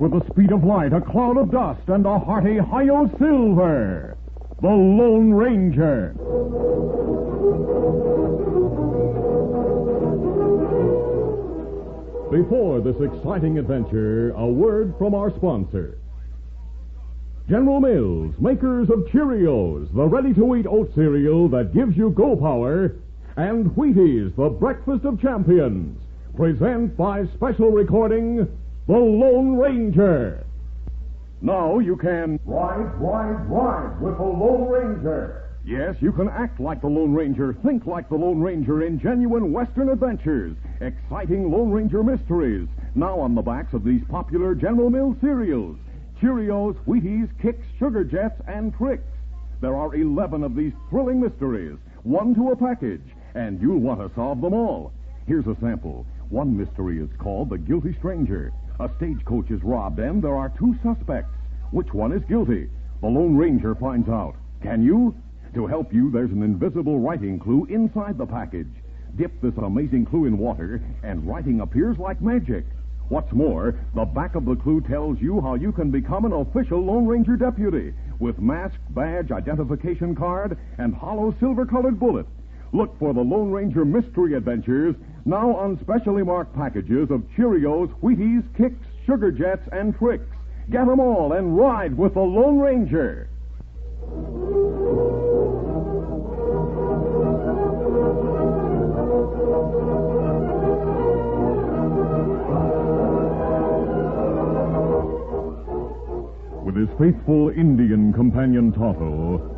With the speed of light, a cloud of dust, and a hearty Hi-Yo Silver. The Lone Ranger. Before this exciting adventure, a word from our sponsor. General Mills, makers of Cheerios, the ready-to-eat oat cereal that gives you go power, and Wheaties, the breakfast of champions, present by special recording The Lone Ranger. Now you can ride, ride, ride with the Lone Ranger. Yes, you can act like the Lone Ranger, think like the Lone Ranger in genuine Western adventures, exciting Lone Ranger mysteries, now on the backs of these popular General Mills cereals. Cheerios, Wheaties, Kix, Sugar Jets, and Trix. There are 11 of these thrilling mysteries, one to a package, and you'll want to solve them all. Here's a sample. One mystery is called The Guilty Stranger. A stagecoach is robbed, and there are two suspects. Which one is guilty? The Lone Ranger finds out. Can you? To help you, there's an invisible writing clue inside the package. Dip this amazing clue in water, and writing appears like magic. What's more, the back of the clue tells you how you can become an official Lone Ranger deputy with mask, badge, identification card, and hollow silver colored bullet. Look for the Lone Ranger Mystery Adventures now on specially marked packages of Cheerios, Wheaties, Kix, Sugar Jets, and Trix. Get them all and ride with the Lone Ranger. With his faithful Indian companion Tonto,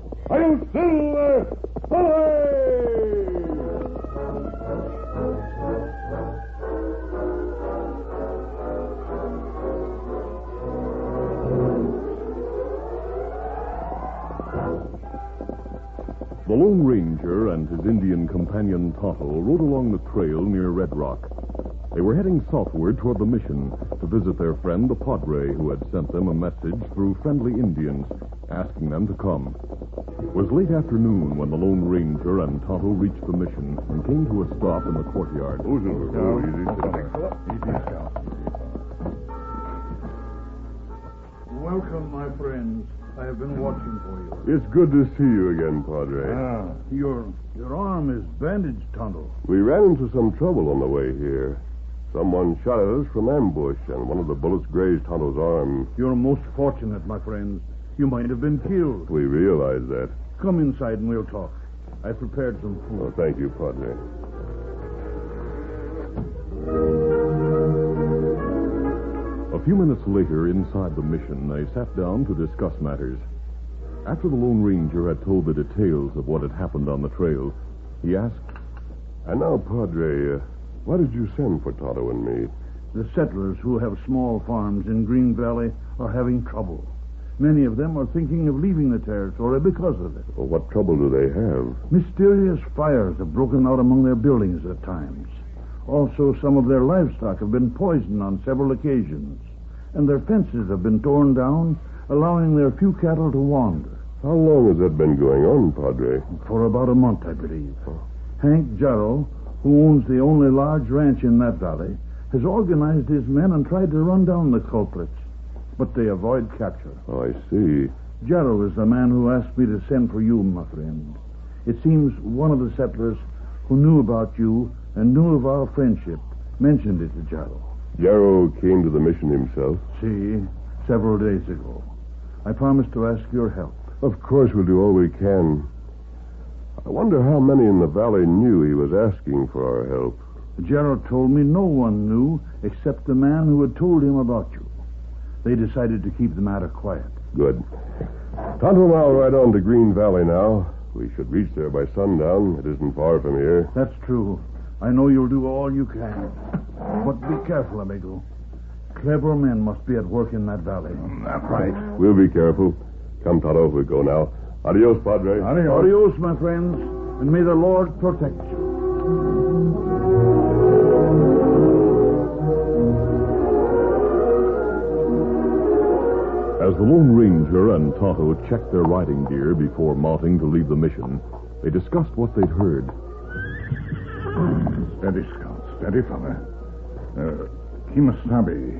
Hooray! The Lone Ranger and his Indian companion Tonto rode along the trail near Red Rock. They were heading southward toward the mission to visit their friend, the Padre, who had sent them a message through friendly Indians asking them to come. It was late afternoon when the Lone Ranger and Tonto reached the mission and came to a stop in the courtyard. Welcome, my friends. I have been watching for you. It's good to see you again, Padre. Ah, your your arm is bandaged, Tonto. We ran into some trouble on the way here. Someone shot at us from ambush, and one of the bullets grazed Tonto's arm. You're most fortunate, my friends. You might have been killed. We realize that. Come inside and we'll talk. I prepared some food. Oh, thank you, Padre. A few minutes later, inside the mission, they sat down to discuss matters. After the Lone Ranger had told the details of what had happened on the trail, he asked, And now, Padre, uh, why did you send for Tonto and me? The settlers who have small farms in Green Valley are having trouble. Many of them are thinking of leaving the territory because of it. Well, what trouble do they have? Mysterious fires have broken out among their buildings at times. Also, some of their livestock have been poisoned on several occasions, and their fences have been torn down, allowing their few cattle to wander. How long has that been going on, Padre? For about a month, I believe. Hank Jarrow, who owns the only large ranch in that valley, has organized his men and tried to run down the culprits, but they avoid capture. Oh, I see. Jarrow is the man who asked me to send for you, my friend. It seems one of the settlers who knew about you and knew of our friendship mentioned it to Jarrow. Yarrow came to the mission himself. See, several days ago. I promised to ask your help. Of course, we'll do all we can. I wonder how many in the valley knew he was asking for our help. Jarrow told me no one knew except the man who had told him about you. They decided to keep the matter quiet. Good. Tonto and I'll ride on to Green Valley now. We should reach there by sundown. It isn't far from here. That's true. I know you'll do all you can. But be careful, amigo. Clever men must be at work in that valley. That's right. We'll be careful. Come, Tonto, we go now. Adios, Padre. Adios. Adios, my friends, and may the Lord protect you. As the Lone Ranger and Tonto checked their riding gear before mounting to leave the mission, they discussed what they'd heard. Steady, Scout. Steady, fella. Uh, Kimasabi,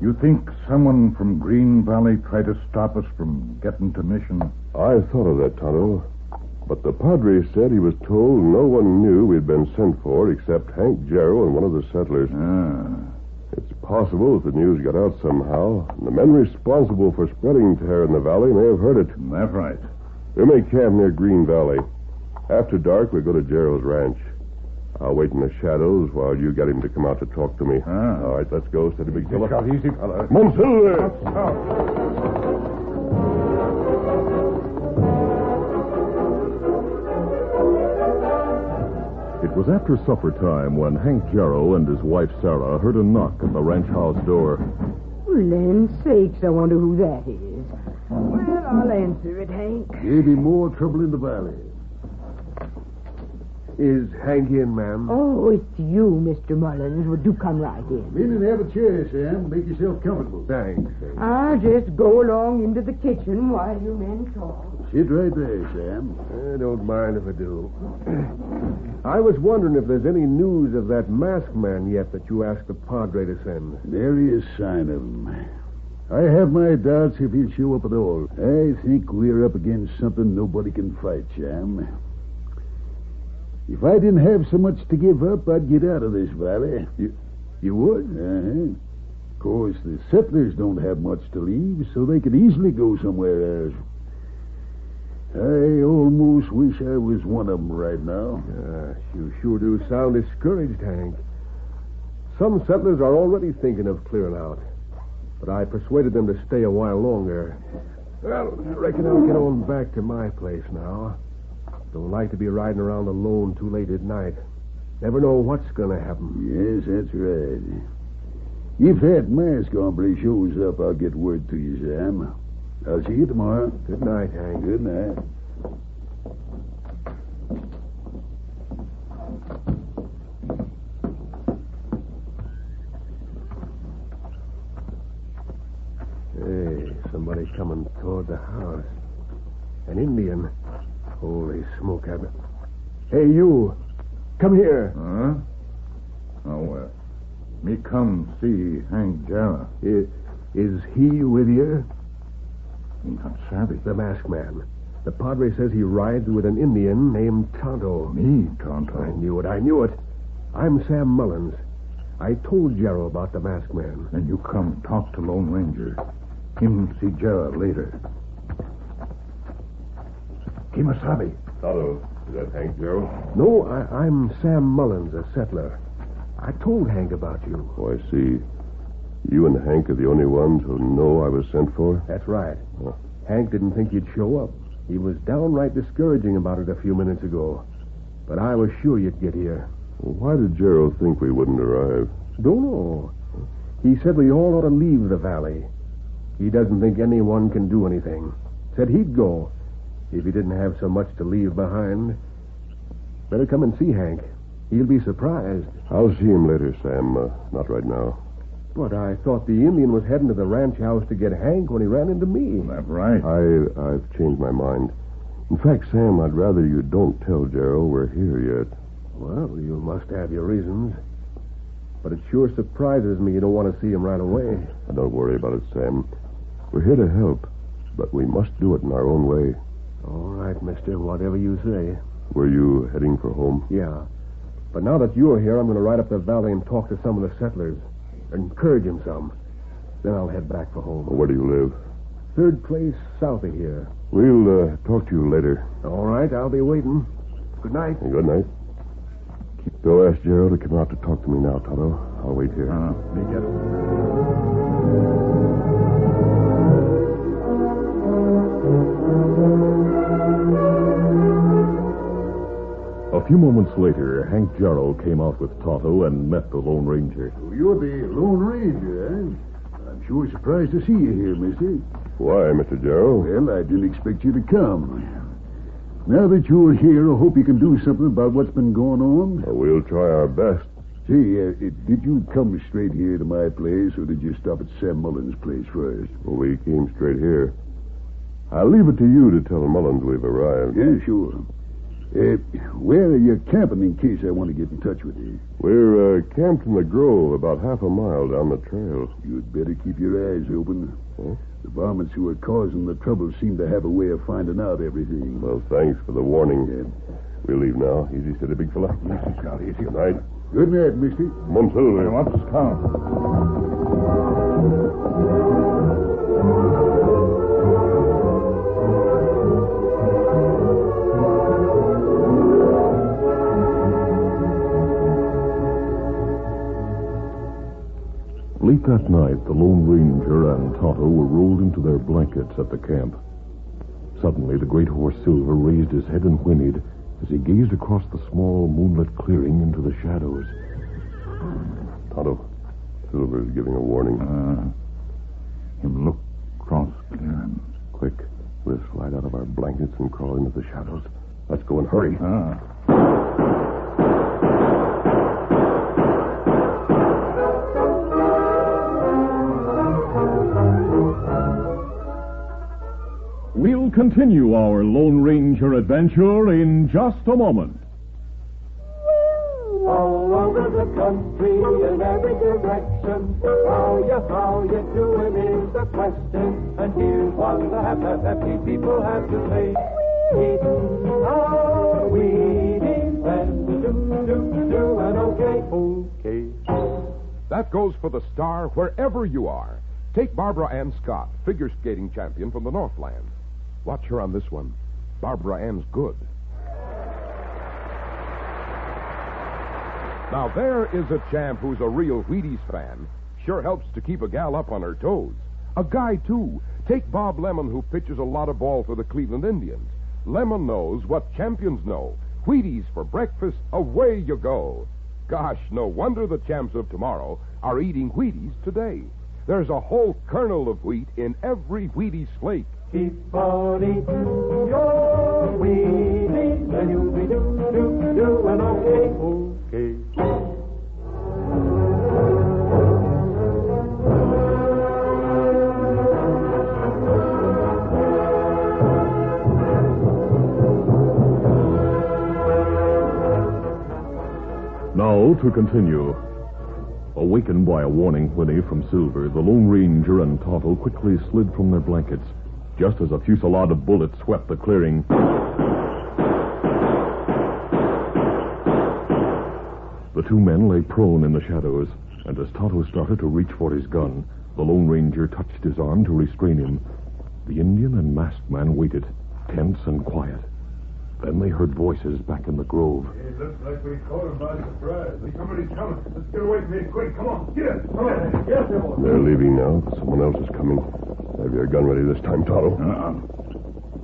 you think someone from Green Valley tried to stop us from getting to mission? I thought of that, Tonto. But the Padre said he was told no one knew we'd been sent for except Hank Jarrow and one of the settlers. Ah. It's possible that the news got out somehow, and the men responsible for spreading terror in the valley may have heard it. That's right. We may camp near Green Valley. After dark, we go to Jarrow's ranch. I'll wait in the shadows while you get him to come out to talk to me. Ah. All right, let's go. said the big fella. Scout, easy, fella. Monsieur! It was after supper time when Hank Jarrow and his wife Sarah heard a knock at the ranch house door. For land's sakes, I wonder who that is. Well, I'll answer it, Hank. Maybe more trouble in the valley. Is Hank in, ma'am? Oh, it's you, Mr. Mullins. Well, do come right in. In and have a chair, Sam. Make yourself comfortable. Thanks. I'll ah, just go along into the kitchen while you men talk. Sit right there, Sam. I don't mind if I do. I was wondering if there's any news of that masked man yet that you asked the Padre to send. Nary a sign of him. I have my doubts if he'll show up at all. I think we're up against something nobody can fight, Sam. If I didn't have so much to give up, I'd get out of this valley. You, you would? Uh-huh. Of course, the settlers don't have much to leave, so they could easily go somewhere else. I almost wish I was one of them right now. Yes, you sure do sound discouraged, Hank. Some settlers are already thinking of clearing out, but I persuaded them to stay a while longer. Well, I reckon I'll get on back to my place now. Don't like to be riding around alone too late at night. Never know what's going to happen. Yes, that's right. If that mask hombre shows up, I'll get word to you, Sam. I'll see you tomorrow. Good night, Hank. Good night. Hey, somebody coming toward the house. An Indian. Holy smoke, Abbott. Hey, you. Come here. Huh? Oh, well. Me come see Hank Jarrow. Is, is he with you? Not savvy. The masked man. The Padre says he rides with an Indian named Tonto. Me, Tonto? I knew it. I knew it. I'm Sam Mullins. I told Jarrow about the masked man. And you come talk to Lone Ranger. Him see Jarrow later. Kimasabi. Tonto, is that Hank Jarrow? No, I, I'm Sam Mullins, a settler. I told Hank about you. Oh, I see. You and Hank are the only ones who know I was sent for? That's right. Oh. Hank didn't think you'd show up. He was downright discouraging about it a few minutes ago. But I was sure you'd get here. Why did Jarrow think we wouldn't arrive? Don't know. He said we all ought to leave the valley. He doesn't think anyone can do anything. Said he'd go if he didn't have so much to leave behind. Better come and see Hank. He'll be surprised. I'll see him later, Sam. Uh, not right now. But I thought the Indian was heading to the ranch house to get Hank when he ran into me. That's right. I, I've changed my mind. In fact, Sam, I'd rather you don't tell Jarrow we're here yet. Well, you must have your reasons. But it sure surprises me you don't want to see him right away. Don't worry about it, Sam. We're here to help, but we must do it in our own way. All right, mister, whatever you say. Were you heading for home? Yeah. But now that you're here, I'm going to ride up the valley and talk to some of the settlers. Encourage them some. Then I'll head back for home. Where do you live? Third place south of here. We'll uh, talk to you later. All right, I'll be waiting. Good night. Good night. Go ask Jarrow to come out to talk to me now, Tonto. I'll wait here. Uh, me get. A few moments later, Hank Jarrow came out with Tonto and met the Lone Ranger. You're the Lone Ranger, eh? I'm sure surprised to see you here, mister. Why, Mr. Jarrow? Well, I didn't expect you to come. Now that you're here, I hope you can do something about what's been going on. Well, we'll try our best. Say, uh, uh, did you come straight here to my place, or did you stop at Sam Mullins' place first? Well, we came straight here. I'll leave it to you to tell Mullins we've arrived. Yeah, sure. Uh, where are you camping in case I want to get in touch with you? We're uh, camped in the grove about half a mile down the trail. You'd better keep your eyes open. Huh? The varmints who are causing the trouble seem to have a way of finding out everything. Well, thanks for the warning. Yeah. We'll leave now. Easy steady, big fella. Scout, easy. Good night. Good night, mister. Come on, Silver. What's count? Late that night, the Lone Ranger and Tonto were rolled into their blankets at the camp. Suddenly, the great horse Silver raised his head and whinnied as he gazed across the small moonlit clearing into the shadows. Tonto, Silver's giving a warning. Uh, him look cross clearing. Quick, we'll slide out of our blankets and crawl into the shadows. Let's go and hurry. Ah. Continue our Lone Ranger adventure in just a moment. All over the country in every direction. How you, how you doing is the question. And here's what the hap- hap- happy people have to say. Eating are we eating? And do, do, do, and okay. Okay. That goes for the star wherever you are. Take Barbara Ann Scott, figure skating champion from the Northland. Watch her on this one. Barbara Ann's good. Now there is a champ who's a real Wheaties fan. Sure helps to keep a gal up on her toes. A guy, too. Take Bob Lemon, who pitches a lot of ball for the Cleveland Indians. Lemon knows what champions know. Wheaties for breakfast, away you go. Gosh, no wonder the champs of tomorrow are eating Wheaties today. There's a whole kernel of wheat in every Wheaties flake. Keep on eating your Wheaties, and you'll be do, do, do, and okay. Okay. Now to continue. Awakened by a warning whinny from Silver, the Lone Ranger and Tonto quickly slid from their blankets, just as a fusillade of bullets swept the clearing. The two men lay prone in the shadows, and as Tonto started to reach for his gun, the Lone Ranger touched his arm to restrain him. The Indian and masked man waited, tense and quiet. Then they heard voices back in the grove. It looks like we caught him by surprise. Somebody's coming. Let's get away from here quick. Come on, get it. Come on. Yes. They're leaving now. Someone else is coming. Have your gun ready this time, Tonto. Uh-uh.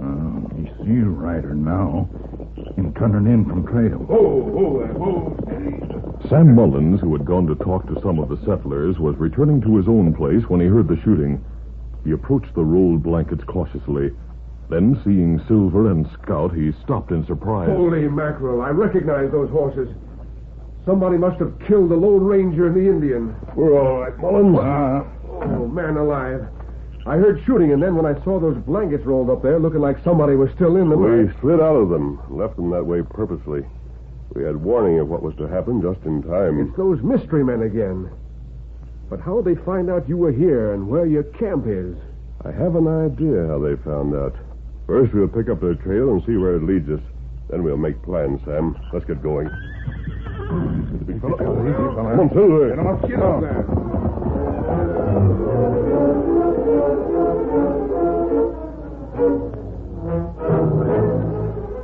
Uh, he see rider now. Him turning in from trail. Whoa, whoa, there, whoa, steady. Sam Mullins, who had gone to talk to some of the settlers, was returning to his own place when he heard the shooting. He approached the rolled blankets cautiously. Then, seeing Silver and Scout, he stopped in surprise. Holy mackerel, I recognize those horses. Somebody must have killed the Lone Ranger and the Indian. We're all right, Mullins. Uh, Oh, man alive. I heard shooting, and then when I saw those blankets rolled up there, looking like somebody was still in them. We I- slid out of them, left them that way purposely. We had warning of what was to happen just in time. It's those mystery men again. But how'd they find out you were here and where your camp is? I have an idea how they found out. First, we'll pick up their trail and see where it leads us. Then we'll make plans, Sam. Let's get going. easy, fella. Easy, fella. Come on, Silver. Get him up, there.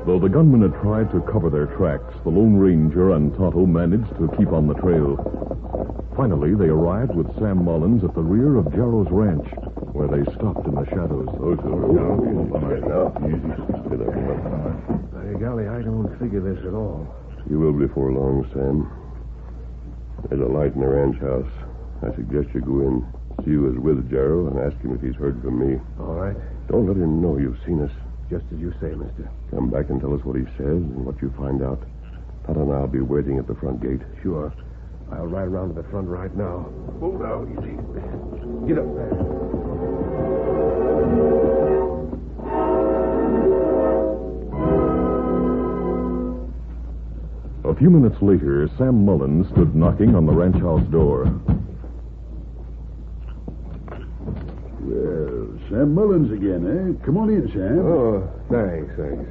Though the gunmen had tried to cover their tracks, the Lone Ranger and Tonto managed to keep on the trail. Finally, they arrived with Sam Mullins at the rear of Jarrow's ranch, where they stopped in the shadows. Oh, Silver. Now, easy. Now, easy. Stay there, By golly, I don't figure this at all. You will before long, Sam. There's a light in the ranch house. I suggest you go in, see who is with Jarrow, and ask him if he's heard from me. All right. Don't let him know you've seen us. Just as you say, mister. Come back and tell us what he says and what you find out. Tonto and I'll be waiting at the front gate. Sure. I'll ride around to the front right now. Move now, easy. Get up there. A few minutes later, Sam Mullins stood knocking on the ranch house door. Well, Sam Mullins again, eh? Come on in, Sam. Oh, thanks, thanks.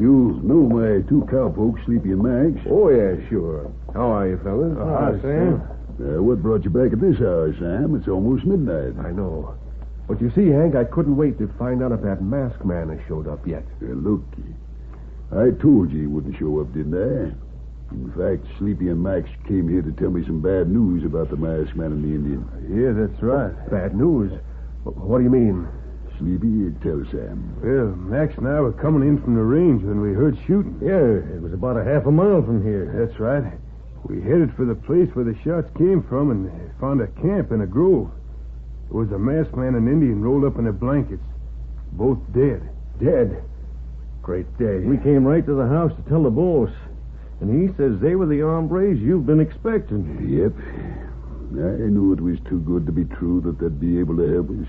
You know my two cowpokes, Sleepy and Max. Oh, yeah, sure. How are you, fellas? Hi, Sam. Uh, what brought you back at this hour, Sam? It's almost midnight. I know. But you see, Hank, I couldn't wait to find out if that masked man has showed up yet. Uh, look, I told you he wouldn't show up, didn't I? In fact, Sleepy and Max came here to tell me some bad news about the masked man and the Indian. Yeah, that's right. Bad news? What do you mean? Sleepy, tell Sam. Well, Max and I were coming in from the range when we heard shooting. Yeah, it was about a half a mile from here. That's right. We headed for the place where the shots came from and found a camp in a grove. There was a masked man and Indian rolled up in their blankets, both dead. Dead. Great day. We came right to the house to tell the boss. And he says they were the hombres you've been expecting. Yep. I knew it was too good to be true that they'd be able to help us.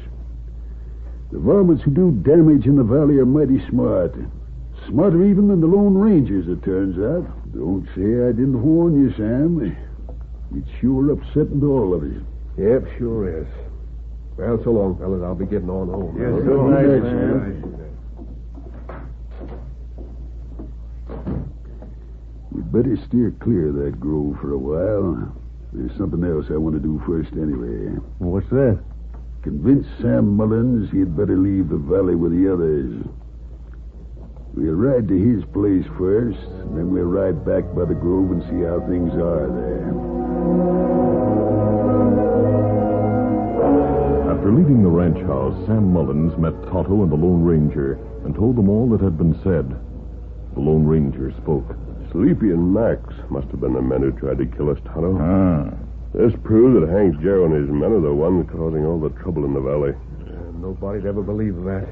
The varmints who do damage in the valley are mighty smart. Smarter even than the Lone Rangers, it turns out. Don't say I didn't warn you, Sam. It's sure upsetting to all of us. Yep, sure is. Well, so long, fellas. I'll be getting on home. Yes, Good so night, night, Sam. Better steer clear of that grove for a while. There's something else I want to do first anyway. What's that? Convince Sam Mullins he'd better leave the valley with the others. We'll ride to his place first, and then we'll ride back by the grove and see how things are there. After leaving the ranch house, Sam Mullins met Tonto and the Lone Ranger and told them all that had been said. The Lone Ranger spoke. Sleepy and Max must have been the men who tried to kill us, Tonto. Ah. This proves that Hank Jarrow and his men are the ones causing all the trouble in the valley. Uh, nobody'd ever believe that.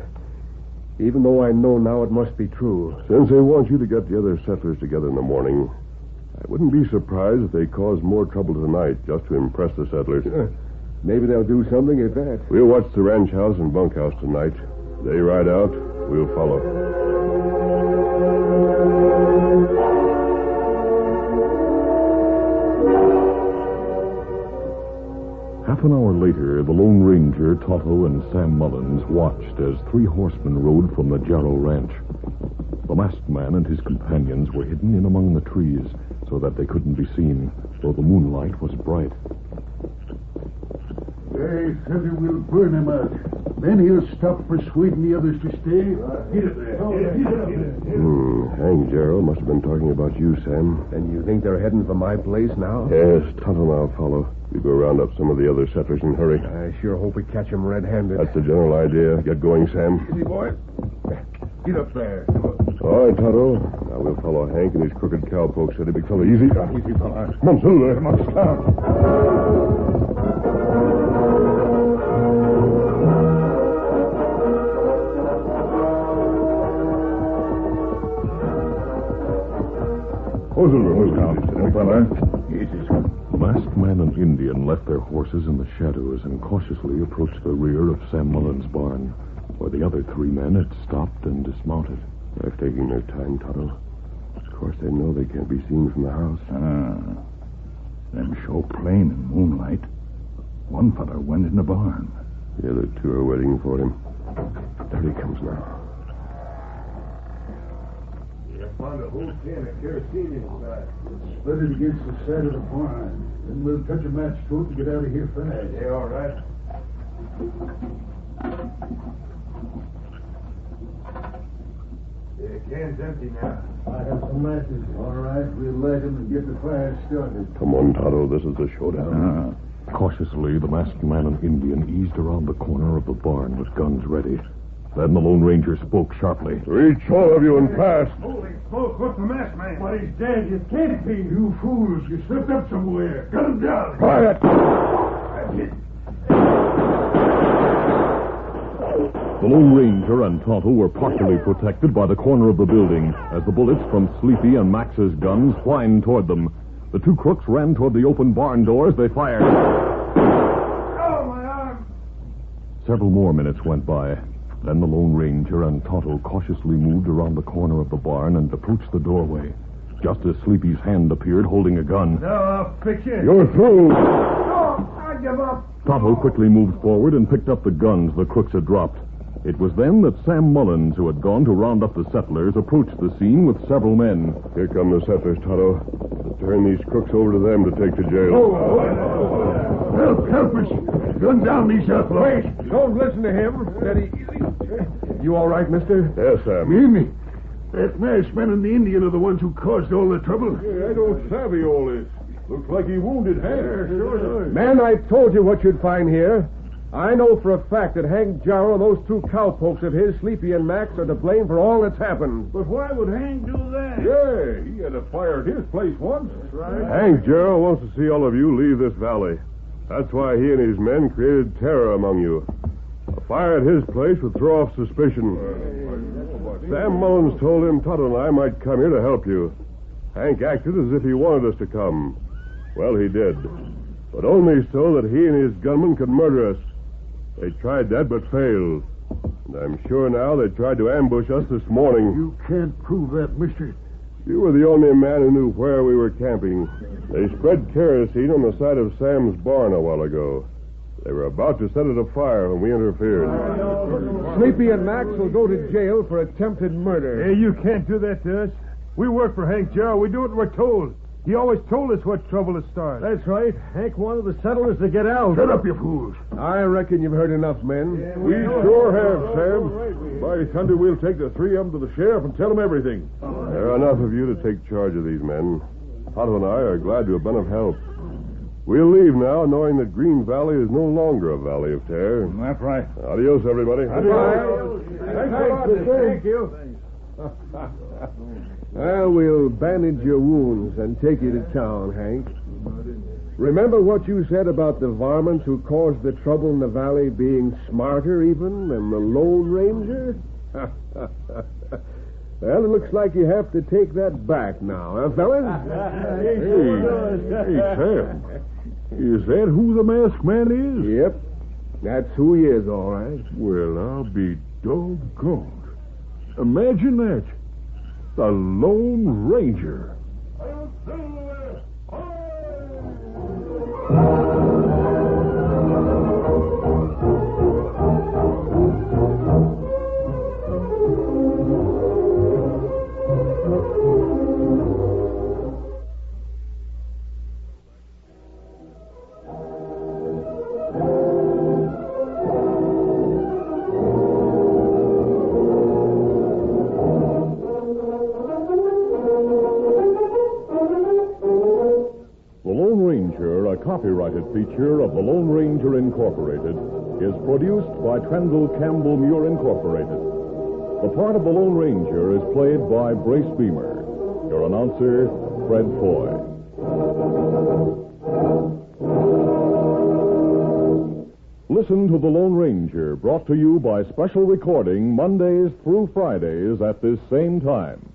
Even though I know now it must be true. Since they want you to get the other settlers together in the morning, I wouldn't be surprised if they cause more trouble tonight just to impress the settlers. Maybe they'll do something at that. We'll watch the ranch house and bunkhouse tonight. They ride out, we'll follow. Half an hour later, the Lone Ranger, Tonto, and Sam Mullins watched as three horsemen rode from the Jarrow Ranch. The masked man and his companions were hidden in among the trees so that they couldn't be seen, though the moonlight was bright. They said he will burn him out. Then he'll stop persuading the others to stay. Get it there. Hmm, Hank Jarrow must have been talking about you, Sam. And you think they're heading for my place now? Yes, Tonto and I'll follow. You go round up some of the other settlers and hurry. I sure hope we catch 'em red-handed. That's the general idea. Get going, Sam. Easy, boy. Get up there. All right, Tonto. Now we'll follow Hank and his crooked cowpoke. Steady, big fella. Easy. Easy, fella. Come on, Silver. Eh? Come on, stop. Oh, Silver? Masked man and Indian left their horses in the shadows and cautiously approached the rear of Sam Mullins' barn, where the other three men had stopped and dismounted. They're taking their time, Tonto. Of course, they know they can't be seen from the house. Ah. Them show plain in moonlight. One fella went in the barn. The other two are waiting for him. There he comes now. Found a whole can of kerosene inside. Spread it against the side of the barn. Then we'll touch a match to it and get out of here fast. Yeah, all right. The can's empty now. I have some matches. All right, we'll light 'em and get the fire started. Come on, Tonto. This is the showdown. Uh-huh. Cautiously, the masked man and Indian eased around the corner of the barn with guns ready. Then the Lone Ranger spoke sharply. Reach all of you and fast. Holy smoke, what's the mask, man? Why, he's dead. It can't be. You fools. You slipped up somewhere. Cut him down. Quiet. The Lone Ranger and Tonto were partially protected by the corner of the building as the bullets from Sleepy and Max's guns whined toward them. The two crooks ran toward the open barn doors. They fired. Oh, my arm! Several more minutes went by. Then the Lone Ranger and Tonto cautiously moved around the corner of the barn and approached the doorway. Just as Sleepy's hand appeared holding a gun, No, I'll fix you. You're through. No, I give up. Tonto quickly moved forward and picked up the guns the crooks had dropped. It was then that Sam Mullins, who had gone to round up the settlers, approached the scene with several men. Here come the settlers, Tonto. Turn these crooks over to them to take to jail. "oh, Help, help us. Gun down these uh, outlaws. Don't listen to him. Steady. You all right, mister? Yes, Sam. Me, me. That masked man and the Indian are the ones who caused all the trouble. I don't savvy all this. Looks like he wounded Hank. sure does. Man, I told you what you'd find here. I know for a fact that Hank Jarrow and those two cowpokes of his, Sleepy and Max, are to blame for all that's happened. But why would Hank do that? Yeah, he had a fire at his place once. That's right. Hank Jarrow wants to see all of you leave this valley. That's why he and his men created terror among you. A fire at his place would throw off suspicion. Sam Mullins told him Tonto and I might come here to help you. Hank acted as if he wanted us to come. Well, he did. But only so that he and his gunmen could murder us. They tried that but failed. And I'm sure now they tried to ambush us this morning. You can't prove that, mister. You were the only man who knew where we were camping. They spread kerosene on the side of Sam's barn a while ago. They were about to set it afire when we interfered. Sleepy and Max will go to jail for attempted murder. Hey, you can't do that to us. We work for Hank Jarrow. We do what we're told. He always told us what trouble to start. That's right. Hank wanted the settlers to get out. Shut up, you fools. I reckon you've heard enough, men. we sure have, Sam. By thunder, we'll take the three of them to the sheriff and tell him everything. There are enough of you to take charge of these men. Tonto and I are glad to have been of help. We'll leave now, knowing that Green Valley is no longer a valley of terror. Mm, that's right. Adios, everybody. Adios. Thank you. well, we'll bandage your wounds and take you to town, Hank. Remember what you said about the varmints who caused the trouble in the valley being smarter even than the Lone Ranger? well, it looks like you have to take that back now, huh, fellas? Hey, hey, Sam. Is that who the masked man is? Yep. That's who he is, all right. Well, I'll be doggone. Imagine that. The Lone Ranger. The feature of the Lone Ranger Incorporated, is produced by Trendle Campbell Muir Incorporated. The part of the Lone Ranger is played by Brace Beemer. Your announcer, Fred Foy. Listen to The Lone Ranger, brought to you by special recording Mondays through Fridays at this same time.